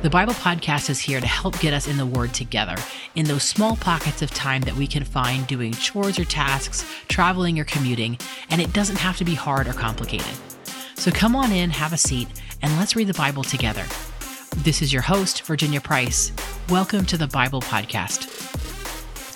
The Bible Podcast is here to help get us in the Word together in those small pockets of time that we can find doing chores or tasks, traveling or commuting, and it doesn't have to be hard or complicated. So come on in, have a seat, and let's read the Bible together. This is your host, Virginia Price. Welcome to the Bible Podcast.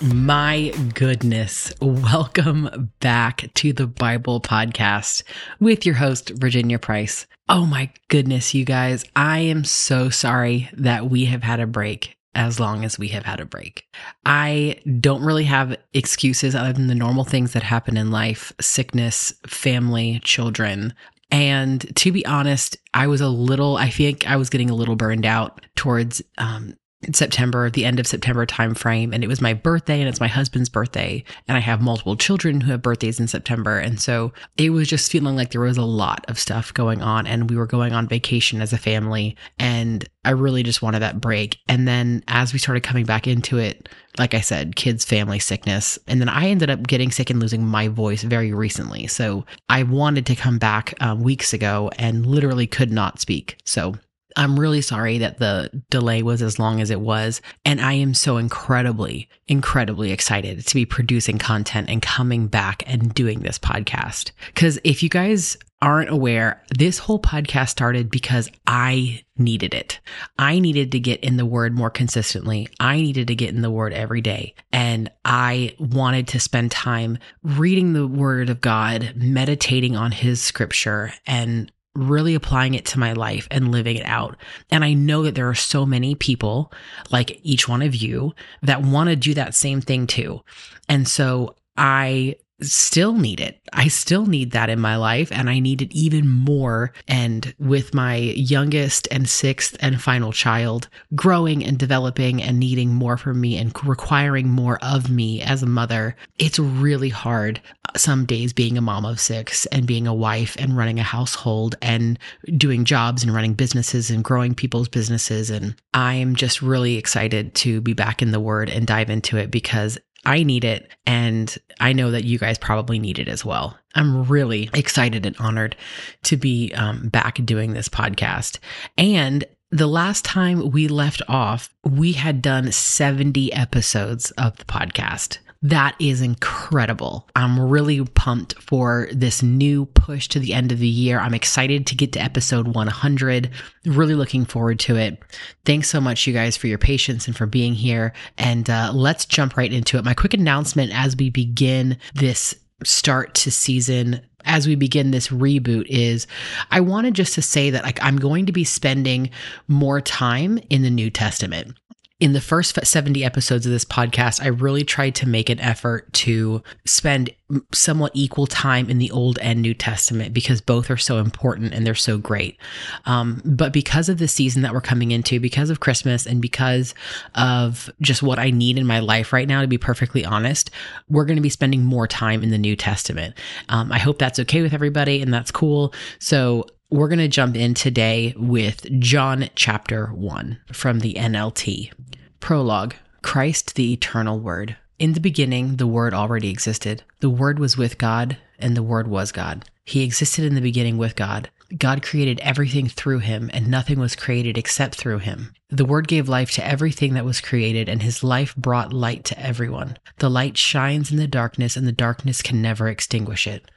My goodness. Welcome back to the Bible Podcast with your host, Virginia Price. Oh my goodness, you guys. I am so sorry that we have had a break as long as we have had a break. I don't really have excuses other than the normal things that happen in life sickness, family, children. And to be honest, I was a little, I think I was getting a little burned out towards um, September, the end of September timeframe, and it was my birthday and it's my husband's birthday. And I have multiple children who have birthdays in September. And so it was just feeling like there was a lot of stuff going on and we were going on vacation as a family. And I really just wanted that break. And then as we started coming back into it, like I said, kids, family, sickness. And then I ended up getting sick and losing my voice very recently. So I wanted to come back um, weeks ago and literally could not speak. So I'm really sorry that the delay was as long as it was. And I am so incredibly, incredibly excited to be producing content and coming back and doing this podcast. Because if you guys aren't aware, this whole podcast started because I needed it. I needed to get in the word more consistently. I needed to get in the word every day. And I wanted to spend time reading the word of God, meditating on his scripture and really applying it to my life and living it out. And I know that there are so many people like each one of you that want to do that same thing too. And so I still need it. I still need that in my life and I need it even more. And with my youngest and sixth and final child growing and developing and needing more from me and requiring more of me as a mother, it's really hard some days being a mom of six and being a wife and running a household and doing jobs and running businesses and growing people's businesses. And I'm just really excited to be back in the word and dive into it because I need it. And I know that you guys probably need it as well. I'm really excited and honored to be um, back doing this podcast. And the last time we left off, we had done 70 episodes of the podcast. That is incredible. I'm really pumped for this new push to the end of the year. I'm excited to get to episode 100. Really looking forward to it. Thanks so much, you guys, for your patience and for being here. And uh, let's jump right into it. My quick announcement as we begin this start to season as we begin this reboot is I wanted just to say that like I'm going to be spending more time in the New Testament in the first 70 episodes of this podcast, I really tried to make an effort to spend somewhat equal time in the Old and New Testament because both are so important and they're so great. Um, but because of the season that we're coming into, because of Christmas, and because of just what I need in my life right now, to be perfectly honest, we're going to be spending more time in the New Testament. Um, I hope that's okay with everybody and that's cool. So we're going to jump in today with John chapter 1 from the NLT. Prologue Christ the Eternal Word. In the beginning, the Word already existed. The Word was with God, and the Word was God. He existed in the beginning with God. God created everything through him, and nothing was created except through him. The Word gave life to everything that was created, and his life brought light to everyone. The light shines in the darkness, and the darkness can never extinguish it.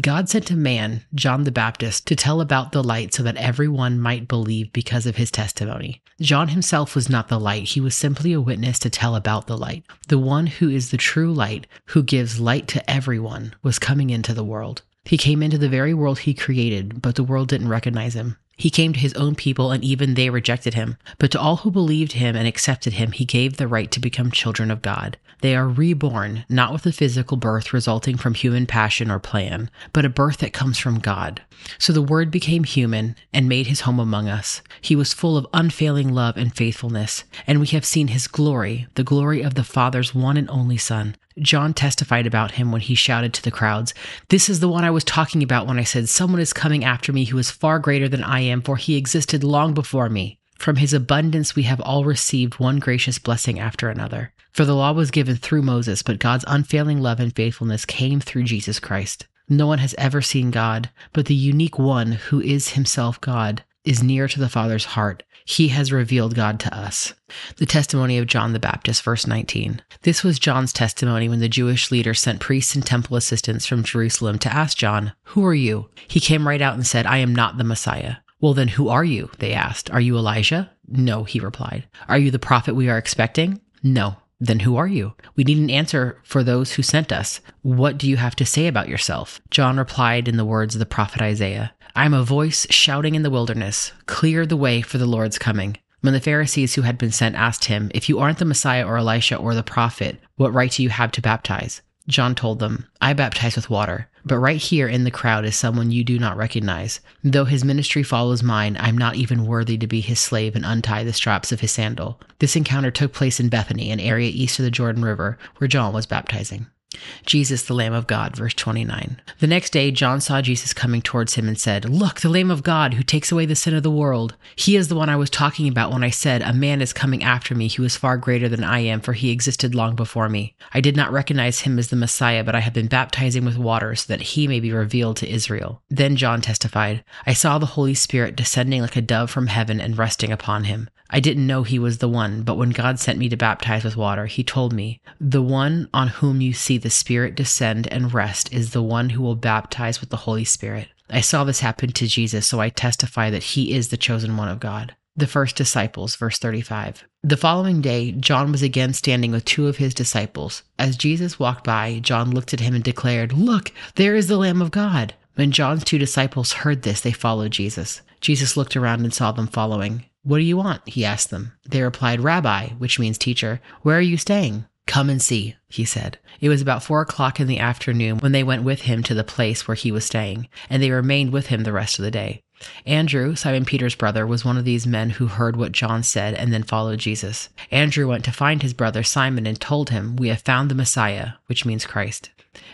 God sent a man, John the Baptist, to tell about the light so that everyone might believe because of his testimony. John himself was not the light, he was simply a witness to tell about the light. The one who is the true light, who gives light to everyone, was coming into the world. He came into the very world he created, but the world didn't recognize him. He came to his own people, and even they rejected him. But to all who believed him and accepted him, he gave the right to become children of God. They are reborn, not with a physical birth resulting from human passion or plan, but a birth that comes from God. So the Word became human and made his home among us. He was full of unfailing love and faithfulness, and we have seen his glory, the glory of the Father's one and only Son. John testified about him when he shouted to the crowds, This is the one I was talking about when I said, Someone is coming after me who is far greater than I am, for he existed long before me. From his abundance we have all received one gracious blessing after another. For the law was given through Moses, but God's unfailing love and faithfulness came through Jesus Christ. No one has ever seen God, but the unique one who is himself God is near to the Father's heart. He has revealed God to us. The testimony of John the Baptist, verse 19. This was John's testimony when the Jewish leader sent priests and temple assistants from Jerusalem to ask John, Who are you? He came right out and said, I am not the Messiah. Well, then who are you? They asked. Are you Elijah? No, he replied. Are you the prophet we are expecting? No. Then who are you? We need an answer for those who sent us. What do you have to say about yourself? John replied in the words of the prophet Isaiah I am a voice shouting in the wilderness, clear the way for the Lord's coming. When the Pharisees who had been sent asked him, If you aren't the Messiah or Elijah or the prophet, what right do you have to baptize? John told them, I baptize with water, but right here in the crowd is someone you do not recognize. Though his ministry follows mine, I'm not even worthy to be his slave and untie the straps of his sandal. This encounter took place in Bethany, an area east of the Jordan River, where John was baptizing. Jesus, the Lamb of God, verse 29. The next day, John saw Jesus coming towards him and said, Look, the Lamb of God who takes away the sin of the world. He is the one I was talking about when I said, A man is coming after me who is far greater than I am, for he existed long before me. I did not recognize him as the Messiah, but I have been baptizing with water so that he may be revealed to Israel. Then John testified, I saw the Holy Spirit descending like a dove from heaven and resting upon him. I didn't know he was the one, but when God sent me to baptize with water, he told me, The one on whom you see the Spirit descend and rest is the one who will baptize with the Holy Spirit. I saw this happen to Jesus, so I testify that he is the chosen one of God. The first disciples, verse 35. The following day, John was again standing with two of his disciples. As Jesus walked by, John looked at him and declared, Look, there is the Lamb of God. When John's two disciples heard this, they followed Jesus. Jesus looked around and saw them following. What do you want? He asked them. They replied, Rabbi, which means teacher, where are you staying? Come and see, he said. It was about four o'clock in the afternoon when they went with him to the place where he was staying, and they remained with him the rest of the day. Andrew, Simon Peter's brother, was one of these men who heard what John said and then followed Jesus. Andrew went to find his brother Simon and told him, We have found the Messiah, which means Christ.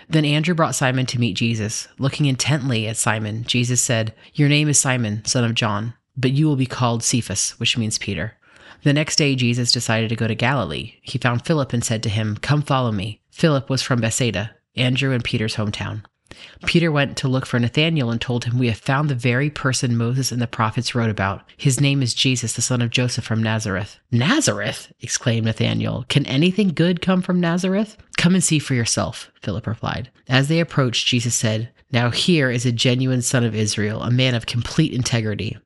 Then Andrew brought Simon to meet Jesus. Looking intently at Simon, Jesus said, Your name is Simon, son of John but you will be called Cephas, which means Peter. The next day, Jesus decided to go to Galilee. He found Philip and said to him, Come follow me. Philip was from Bethsaida, Andrew and Peter's hometown. Peter went to look for Nathanael and told him, We have found the very person Moses and the prophets wrote about. His name is Jesus, the son of Joseph from Nazareth. Nazareth? exclaimed Nathanael. Can anything good come from Nazareth? Come and see for yourself, Philip replied. As they approached, Jesus said, Now here is a genuine son of Israel, a man of complete integrity.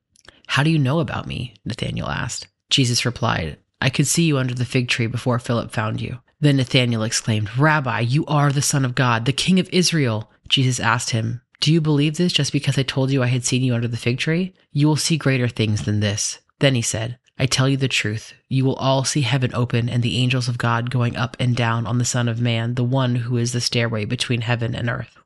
How do you know about me? Nathanael asked. Jesus replied, I could see you under the fig tree before Philip found you. Then Nathanael exclaimed, Rabbi, you are the Son of God, the King of Israel. Jesus asked him, Do you believe this just because I told you I had seen you under the fig tree? You will see greater things than this. Then he said, I tell you the truth. You will all see heaven open and the angels of God going up and down on the Son of Man, the one who is the stairway between heaven and earth.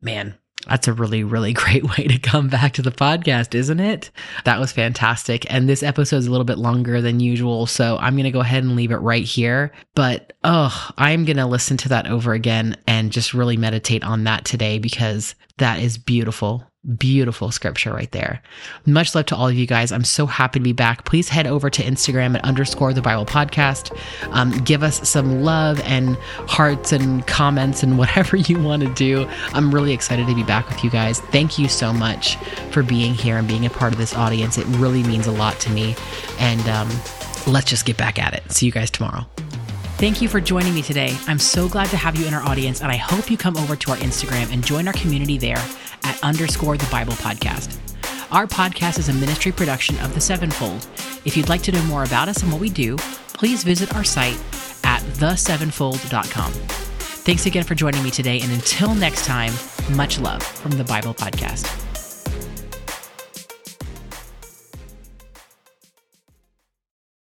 Man, that's a really, really great way to come back to the podcast, isn't it? That was fantastic. And this episode is a little bit longer than usual. So I'm going to go ahead and leave it right here. But oh, I'm going to listen to that over again and just really meditate on that today because that is beautiful. Beautiful scripture right there. Much love to all of you guys. I'm so happy to be back. Please head over to Instagram at underscore the Bible podcast. Um, give us some love and hearts and comments and whatever you want to do. I'm really excited to be back with you guys. Thank you so much for being here and being a part of this audience. It really means a lot to me. And um, let's just get back at it. See you guys tomorrow. Thank you for joining me today. I'm so glad to have you in our audience, and I hope you come over to our Instagram and join our community there at underscore the Bible podcast. Our podcast is a ministry production of the Sevenfold. If you'd like to know more about us and what we do, please visit our site at thesevenfold.com. Thanks again for joining me today, and until next time, much love from the Bible Podcast.